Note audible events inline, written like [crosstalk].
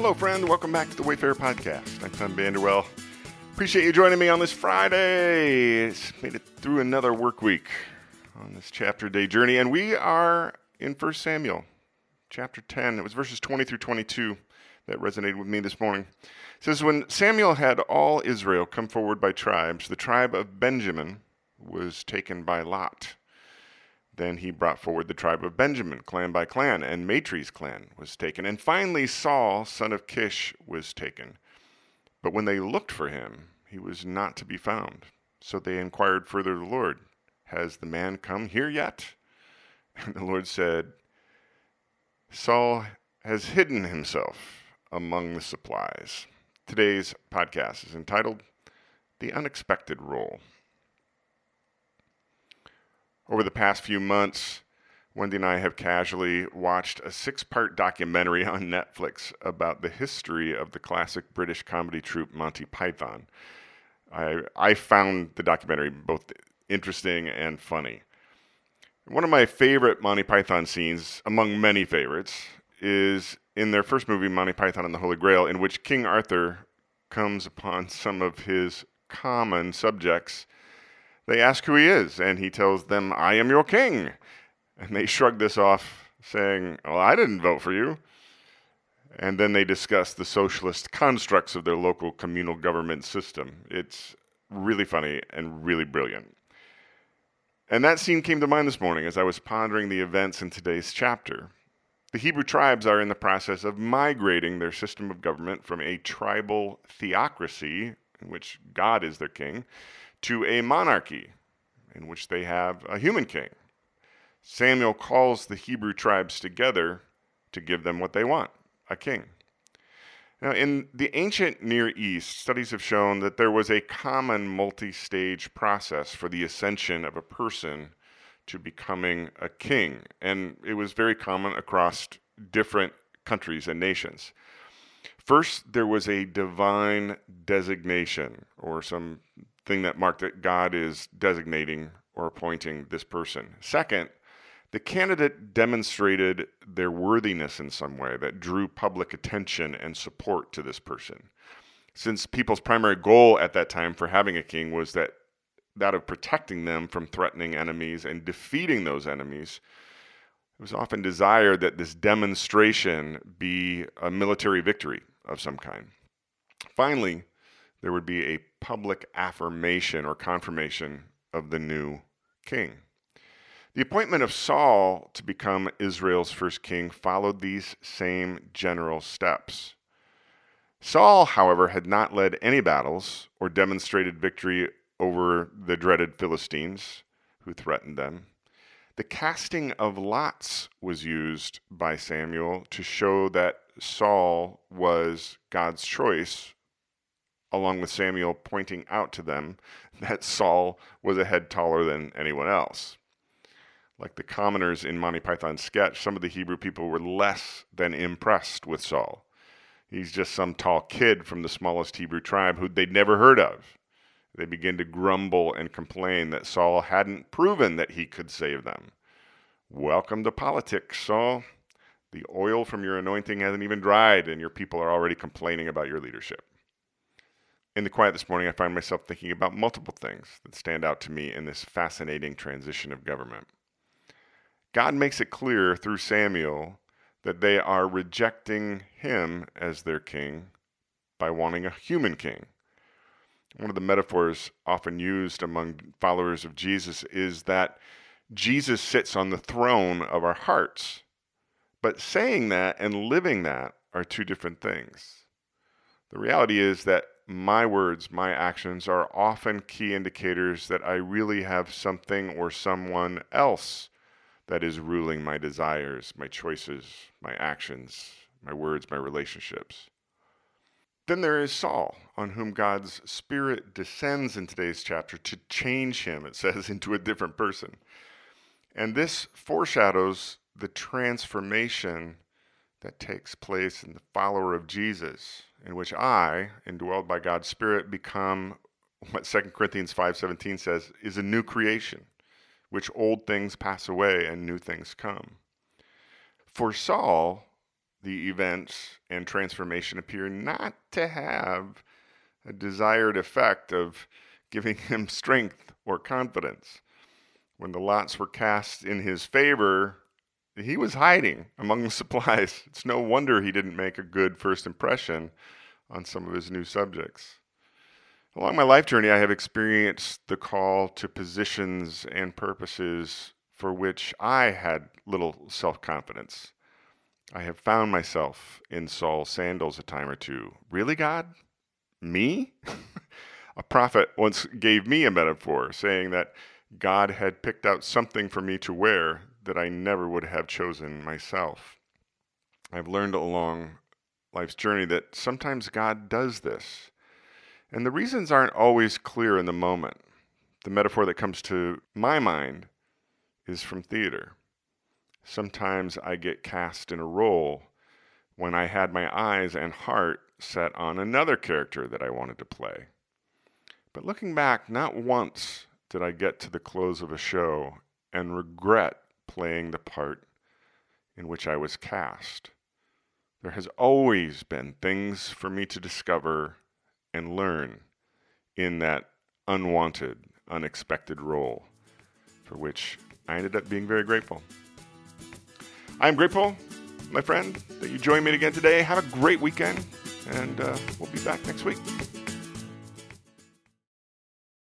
Hello, friend. Welcome back to the Wayfarer Podcast. I'm Tom Vanderwell. Appreciate you joining me on this Friday. It's made it through another work week on this chapter day journey, and we are in 1 Samuel, chapter 10. It was verses 20 through 22 that resonated with me this morning. It says, When Samuel had all Israel come forward by tribes, the tribe of Benjamin was taken by Lot. Then he brought forward the tribe of Benjamin, clan by clan, and Matri's clan was taken. And finally, Saul, son of Kish, was taken. But when they looked for him, he was not to be found. So they inquired further of the Lord, Has the man come here yet? [laughs] And the Lord said, Saul has hidden himself among the supplies. Today's podcast is entitled The Unexpected Role. Over the past few months, Wendy and I have casually watched a six part documentary on Netflix about the history of the classic British comedy troupe Monty Python. I, I found the documentary both interesting and funny. One of my favorite Monty Python scenes, among many favorites, is in their first movie, Monty Python and the Holy Grail, in which King Arthur comes upon some of his common subjects they ask who he is, and he tells them, I am your king. And they shrug this off, saying, Well, I didn't vote for you. And then they discuss the socialist constructs of their local communal government system. It's really funny and really brilliant. And that scene came to mind this morning as I was pondering the events in today's chapter. The Hebrew tribes are in the process of migrating their system of government from a tribal theocracy, in which God is their king, to a monarchy in which they have a human king. Samuel calls the Hebrew tribes together to give them what they want a king. Now, in the ancient Near East, studies have shown that there was a common multi stage process for the ascension of a person to becoming a king, and it was very common across different countries and nations. First, there was a divine designation or some thing that marked that God is designating or appointing this person. Second, the candidate demonstrated their worthiness in some way that drew public attention and support to this person. Since people's primary goal at that time for having a king was that that of protecting them from threatening enemies and defeating those enemies, it was often desired that this demonstration be a military victory of some kind. Finally, there would be a public affirmation or confirmation of the new king. The appointment of Saul to become Israel's first king followed these same general steps. Saul, however, had not led any battles or demonstrated victory over the dreaded Philistines who threatened them. The casting of lots was used by Samuel to show that Saul was God's choice along with Samuel pointing out to them [laughs] that Saul was a head taller than anyone else. Like the commoners in Monty Python's sketch, some of the Hebrew people were less than impressed with Saul. He's just some tall kid from the smallest Hebrew tribe who they'd never heard of. They begin to grumble and complain that Saul hadn't proven that he could save them. Welcome to politics, Saul. The oil from your anointing hasn't even dried, and your people are already complaining about your leadership. In the quiet this morning, I find myself thinking about multiple things that stand out to me in this fascinating transition of government. God makes it clear through Samuel that they are rejecting him as their king by wanting a human king. One of the metaphors often used among followers of Jesus is that Jesus sits on the throne of our hearts. But saying that and living that are two different things. The reality is that my words, my actions are often key indicators that I really have something or someone else that is ruling my desires, my choices, my actions, my words, my relationships. Then there is Saul, on whom God's Spirit descends in today's chapter to change him, it says, [laughs] into a different person. And this foreshadows the transformation that takes place in the follower of Jesus in which I, indwelled by God's Spirit, become what 2 Corinthians 5:17 says is a new creation, which old things pass away and new things come. For Saul, the events and transformation appear not to have a desired effect of giving him strength or confidence. When the lots were cast in his favor, he was hiding among the supplies. [laughs] It's no wonder he didn't make a good first impression on some of his new subjects. Along my life journey, I have experienced the call to positions and purposes for which I had little self confidence. I have found myself in Saul's sandals a time or two. Really, God? Me? [laughs] a prophet once gave me a metaphor, saying that God had picked out something for me to wear that I never would have chosen myself. I've learned along life's journey that sometimes God does this. And the reasons aren't always clear in the moment. The metaphor that comes to my mind is from theater. Sometimes I get cast in a role when I had my eyes and heart set on another character that I wanted to play. But looking back, not once did I get to the close of a show and regret playing the part in which I was cast. There has always been things for me to discover and learn in that unwanted, unexpected role for which I ended up being very grateful. I'm grateful, my friend, that you joined me again today. Have a great weekend, and uh, we'll be back next week.